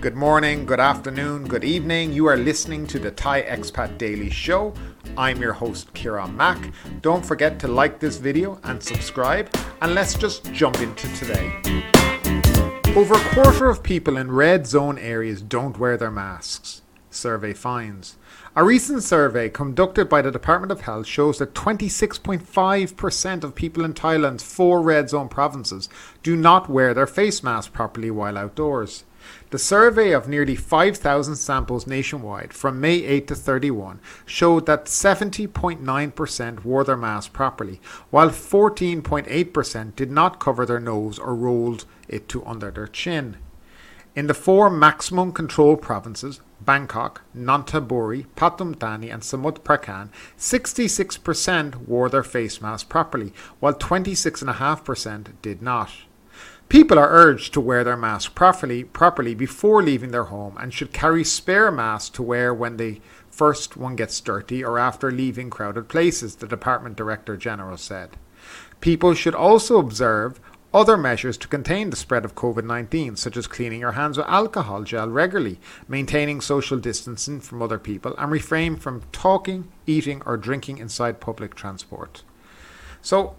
Good morning, good afternoon, good evening. You are listening to the Thai Expat Daily Show. I'm your host, Kira Mack. Don't forget to like this video and subscribe, and let's just jump into today. Over a quarter of people in red zone areas don't wear their masks, survey finds. A recent survey conducted by the Department of Health shows that 26.5% of people in Thailand's four red zone provinces do not wear their face mask properly while outdoors. The survey of nearly 5,000 samples nationwide from May 8 to 31 showed that 70.9% wore their mask properly, while 14.8% did not cover their nose or rolled it to under their chin. In the four maximum control provinces, Bangkok, Nonthaburi, Pathum Thani, and Samut Prakan, 66% wore their face mask properly, while 26.5% did not. People are urged to wear their mask properly, properly before leaving their home and should carry spare masks to wear when the first one gets dirty or after leaving crowded places, the Department Director General said. People should also observe other measures to contain the spread of COVID 19, such as cleaning your hands with alcohol gel regularly, maintaining social distancing from other people, and refrain from talking, eating, or drinking inside public transport. So,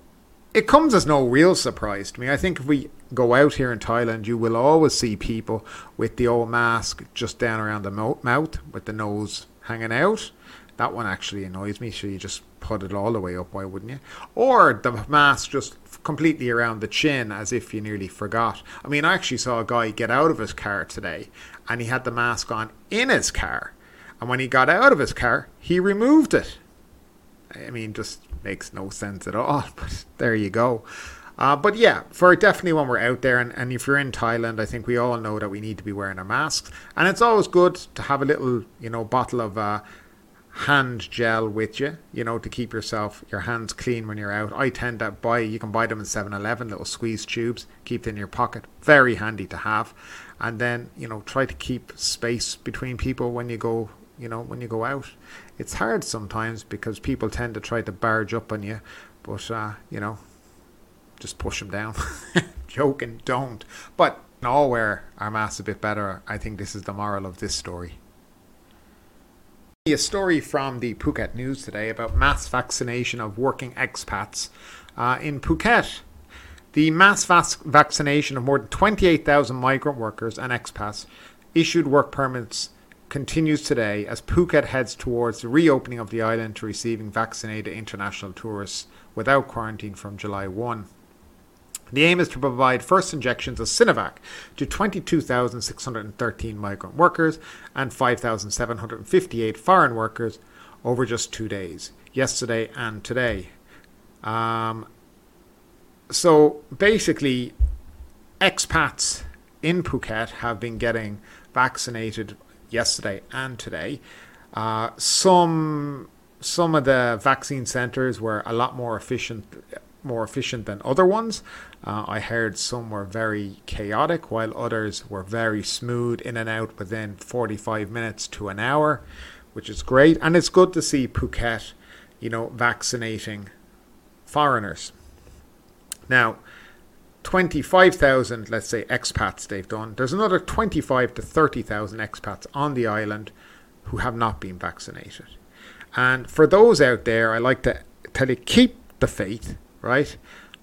it comes as no real surprise to me. I think if we go out here in Thailand, you will always see people with the old mask just down around the mouth with the nose hanging out. That one actually annoys me. So you just put it all the way up, why wouldn't you? Or the mask just completely around the chin as if you nearly forgot. I mean, I actually saw a guy get out of his car today and he had the mask on in his car. And when he got out of his car, he removed it. I mean, just makes no sense at all, but there you go. Uh, but yeah, for definitely when we're out there, and, and if you're in Thailand, I think we all know that we need to be wearing our masks. And it's always good to have a little, you know, bottle of uh, hand gel with you, you know, to keep yourself your hands clean when you're out. I tend to buy you can buy them in 7-Eleven, little squeeze tubes, keep them in your pocket. Very handy to have. And then, you know, try to keep space between people when you go, you know, when you go out. It's hard sometimes because people tend to try to barge up on you, but uh, you know, just push them down. Joking, don't. But wear our masks a bit better. I think this is the moral of this story. A story from the Phuket News today about mass vaccination of working expats uh, in Phuket. The mass vac- vaccination of more than 28,000 migrant workers and expats issued work permits continues today as Phuket heads towards the reopening of the island to receiving vaccinated international tourists without quarantine from July 1. The aim is to provide first injections of Sinovac to 22,613 migrant workers and 5,758 foreign workers over just two days, yesterday and today. Um, so basically, expats in Phuket have been getting vaccinated yesterday and today. Uh, some some of the vaccine centres were a lot more efficient more efficient than other ones. Uh, I heard some were very chaotic, while others were very smooth in and out within 45 minutes to an hour, which is great. And it's good to see Phuket, you know, vaccinating foreigners. Now, 25,000, let's say, expats they've done. There's another 25 to 30,000 expats on the island who have not been vaccinated. And for those out there, I like to tell you keep the faith, right?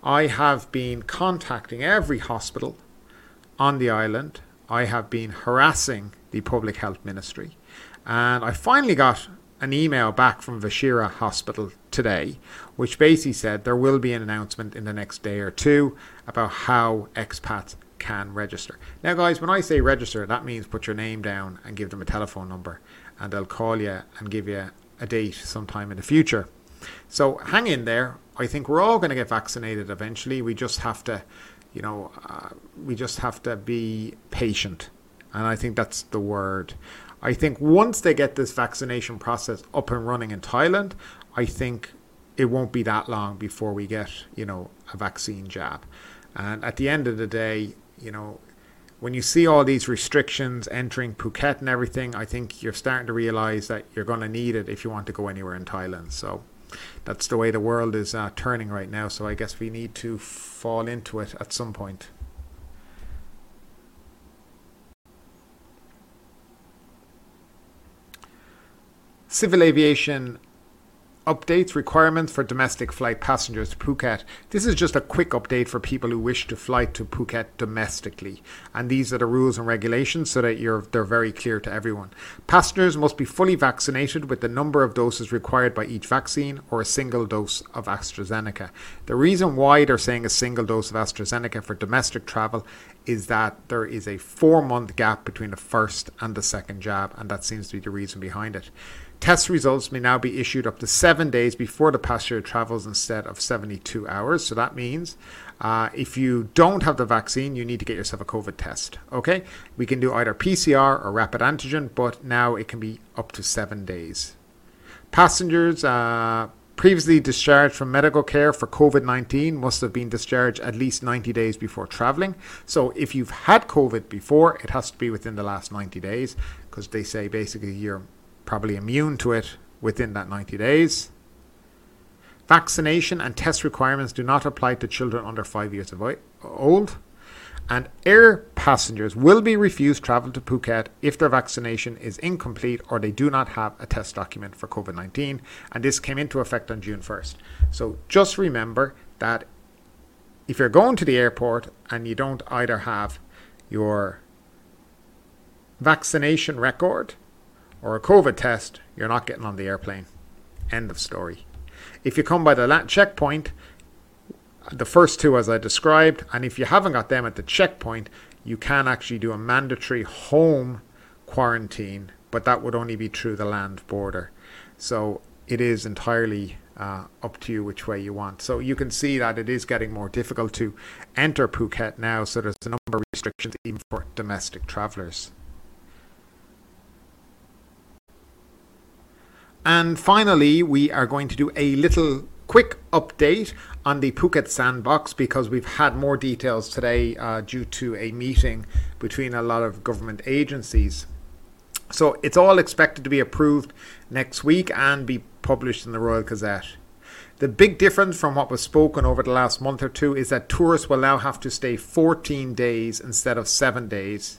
I have been contacting every hospital on the island. I have been harassing the public health ministry. And I finally got an email back from Vachira Hospital today, which basically said there will be an announcement in the next day or two about how expats can register. Now, guys, when I say register, that means put your name down and give them a telephone number, and they'll call you and give you a date sometime in the future. So hang in there. I think we're all going to get vaccinated eventually. We just have to, you know, uh, we just have to be patient. And I think that's the word. I think once they get this vaccination process up and running in Thailand, I think it won't be that long before we get, you know, a vaccine jab. And at the end of the day, you know, when you see all these restrictions entering Phuket and everything, I think you're starting to realize that you're going to need it if you want to go anywhere in Thailand. So that's the way the world is uh, turning right now. So I guess we need to fall into it at some point. Civil aviation updates requirements for domestic flight passengers to Phuket. This is just a quick update for people who wish to fly to Phuket domestically. And these are the rules and regulations so that you're they're very clear to everyone. Passengers must be fully vaccinated with the number of doses required by each vaccine or a single dose of AstraZeneca. The reason why they're saying a single dose of AstraZeneca for domestic travel is that there is a 4 month gap between the first and the second jab and that seems to be the reason behind it. Test results may now be issued up to seven days before the passenger travels instead of 72 hours. So that means uh, if you don't have the vaccine, you need to get yourself a COVID test. Okay? We can do either PCR or rapid antigen, but now it can be up to seven days. Passengers uh, previously discharged from medical care for COVID 19 must have been discharged at least 90 days before traveling. So if you've had COVID before, it has to be within the last 90 days because they say basically you're probably immune to it within that 90 days. Vaccination and test requirements do not apply to children under 5 years of old. And air passengers will be refused travel to Phuket if their vaccination is incomplete or they do not have a test document for COVID 19. And this came into effect on June 1st. So just remember that if you're going to the airport and you don't either have your vaccination record or a COVID test, you're not getting on the airplane. End of story. If you come by the checkpoint, the first two as I described, and if you haven't got them at the checkpoint, you can actually do a mandatory home quarantine, but that would only be through the land border. So it is entirely uh, up to you which way you want. So you can see that it is getting more difficult to enter Phuket now, so there's a number of restrictions even for domestic travellers. And finally, we are going to do a little quick update on the Phuket sandbox because we've had more details today uh, due to a meeting between a lot of government agencies. So it's all expected to be approved next week and be published in the Royal Gazette. The big difference from what was spoken over the last month or two is that tourists will now have to stay 14 days instead of 7 days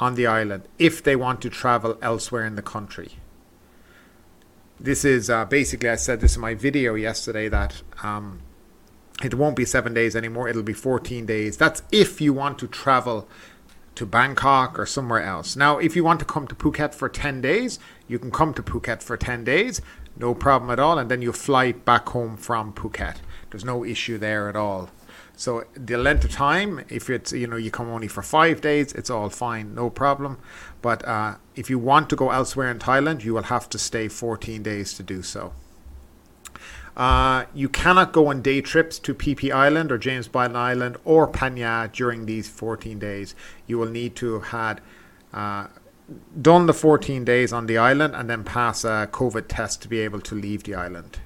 on the island if they want to travel elsewhere in the country this is uh, basically I said this in my video yesterday that um, it won't be seven days anymore. It'll be 14 days. That's if you want to travel to Bangkok or somewhere else. Now, if you want to come to Phuket for 10 days, you can come to Phuket for 10 days, no problem at all, and then you fly back home from Phuket. There's no issue there at all. So the length of time, if it's you know you come only for five days, it's all fine, no problem. But uh, if you want to go elsewhere in Thailand, you will have to stay 14 days to do so. Uh, you cannot go on day trips to Phi Island or James Bond Island or Phang during these 14 days. You will need to have had uh, done the 14 days on the island and then pass a COVID test to be able to leave the island.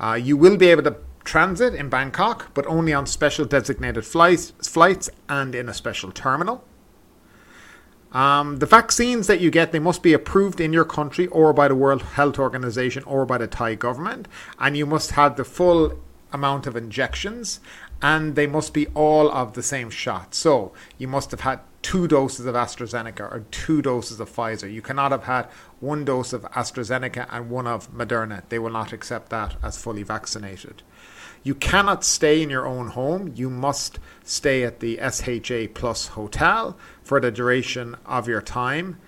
Uh, you will be able to transit in Bangkok, but only on special designated flights, flights and in a special terminal. Um, the vaccines that you get, they must be approved in your country or by the World Health Organization or by the Thai government, and you must have the full amount of injections, and they must be all of the same shot. So you must have had two doses of AstraZeneca or two doses of Pfizer. You cannot have had one dose of AstraZeneca and one of Moderna. They will not accept that as fully vaccinated. You cannot stay in your own home. You must stay at the SHA Plus hotel for the duration of your time,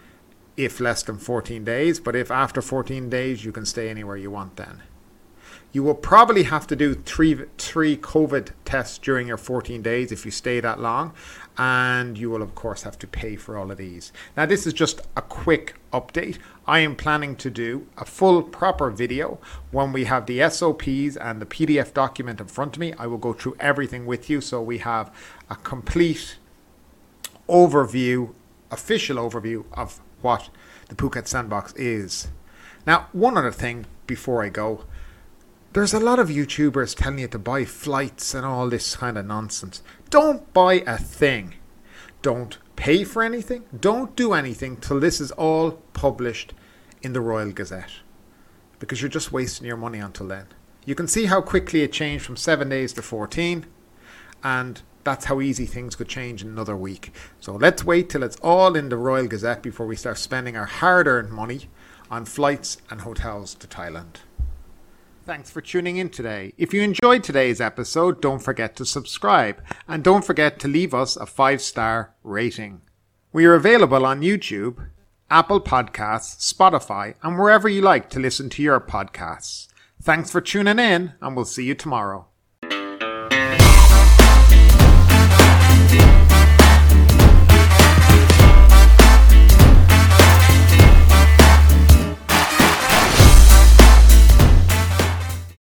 if less than 14 days. But if after 14 days, you can stay anywhere you want then. You will probably have to do three three COVID tests during your 14 days if you stay that long, and you will of course have to pay for all of these. Now this is just a quick update. I am planning to do a full proper video when we have the SOPs and the PDF document in front of me. I will go through everything with you so we have a complete overview, official overview of what the Phuket Sandbox is. Now, one other thing before I go there's a lot of YouTubers telling you to buy flights and all this kind of nonsense. Don't buy a thing. Don't pay for anything. Don't do anything till this is all published in the Royal Gazette. Because you're just wasting your money until then. You can see how quickly it changed from 7 days to 14. And that's how easy things could change in another week. So let's wait till it's all in the Royal Gazette before we start spending our hard earned money on flights and hotels to Thailand. Thanks for tuning in today. If you enjoyed today's episode, don't forget to subscribe and don't forget to leave us a five star rating. We are available on YouTube, Apple Podcasts, Spotify, and wherever you like to listen to your podcasts. Thanks for tuning in, and we'll see you tomorrow.